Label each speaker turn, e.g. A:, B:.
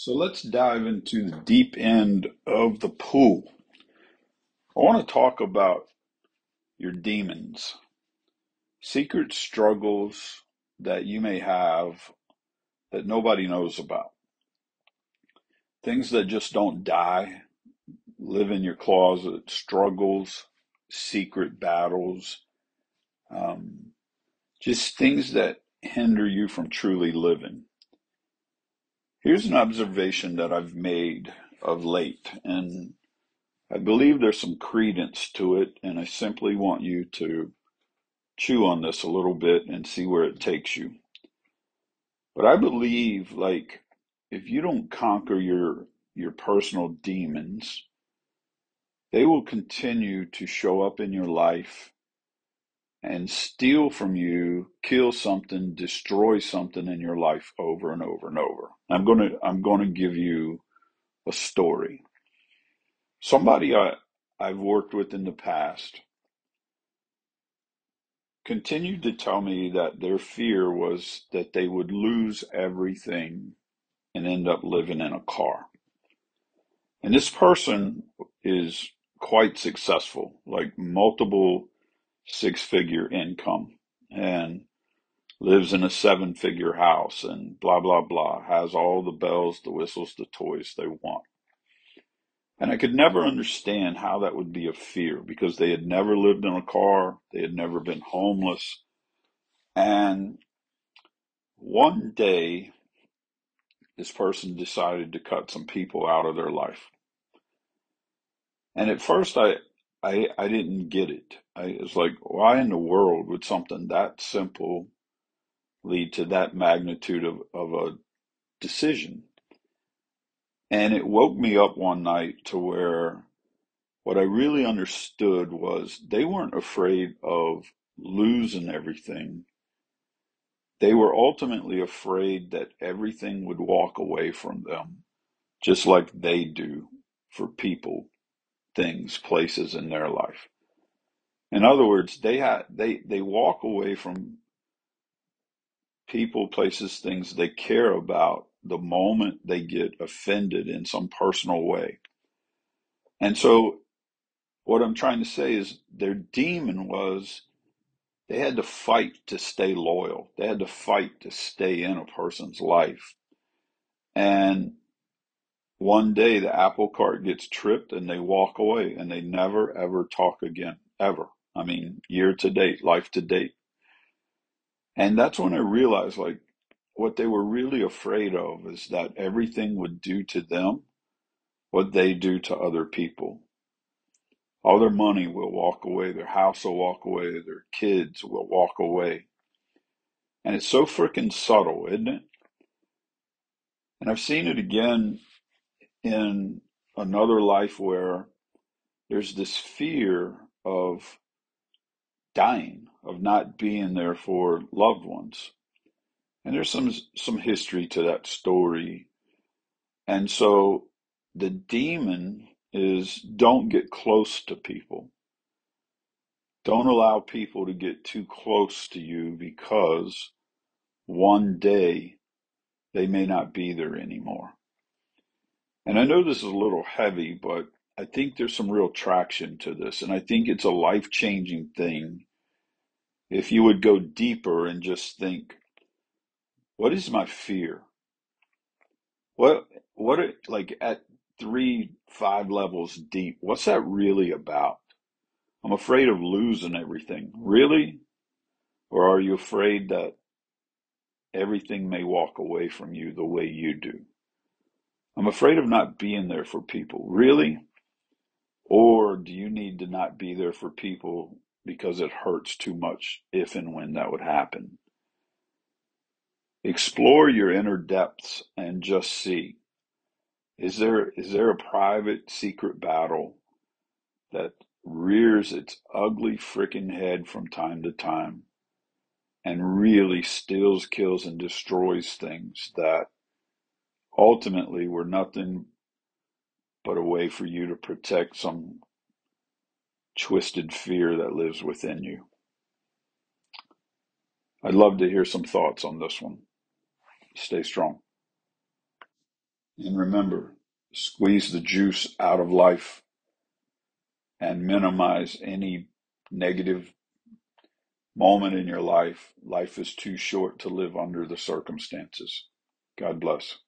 A: So let's dive into the deep end of the pool. I want to talk about your demons, secret struggles that you may have that nobody knows about, things that just don't die, live in your closet, struggles, secret battles, um, just things that hinder you from truly living. Here's an observation that I've made of late, and I believe there's some credence to it, and I simply want you to chew on this a little bit and see where it takes you. But I believe, like, if you don't conquer your your personal demons, they will continue to show up in your life and steal from you, kill something, destroy something in your life over and over and over. I'm going to I'm going to give you a story. Somebody I I've worked with in the past continued to tell me that their fear was that they would lose everything and end up living in a car. And this person is quite successful, like multiple six figure income and lives in a seven figure house and blah, blah, blah, has all the bells, the whistles, the toys they want. And I could never understand how that would be a fear because they had never lived in a car, they had never been homeless. And one day, this person decided to cut some people out of their life. And at first, I, I, I didn't get it. I was like, why in the world would something that simple lead to that magnitude of, of a decision? And it woke me up one night to where what I really understood was they weren't afraid of losing everything. They were ultimately afraid that everything would walk away from them, just like they do for people, things, places in their life. In other words, they had they they walk away from people, places, things they care about the moment they get offended in some personal way. And so what I'm trying to say is their demon was they had to fight to stay loyal. They had to fight to stay in a person's life. And one day the apple cart gets tripped and they walk away and they never ever talk again, ever. I mean, year to date, life to date. And that's when I realized like what they were really afraid of is that everything would do to them what they do to other people. All their money will walk away, their house will walk away, their kids will walk away. And it's so freaking subtle, isn't it? And I've seen it again in another life where there's this fear of dying, of not being there for loved ones. And there's some some history to that story. And so the demon is don't get close to people. Don't allow people to get too close to you because one day they may not be there anymore. And I know this is a little heavy, but I think there's some real traction to this. And I think it's a life changing thing if you would go deeper and just think, what is my fear? What, what, are, like at three, five levels deep, what's that really about? I'm afraid of losing everything. Really? Or are you afraid that everything may walk away from you the way you do? I'm afraid of not being there for people. Really? Or do you need to not be there for people because it hurts too much if and when that would happen? Explore your inner depths and just see. Is there is there a private secret battle that rears its ugly freaking head from time to time and really steals, kills, and destroys things that ultimately were nothing but a way for you to protect some twisted fear that lives within you. I'd love to hear some thoughts on this one. Stay strong. And remember, squeeze the juice out of life and minimize any negative moment in your life. Life is too short to live under the circumstances. God bless.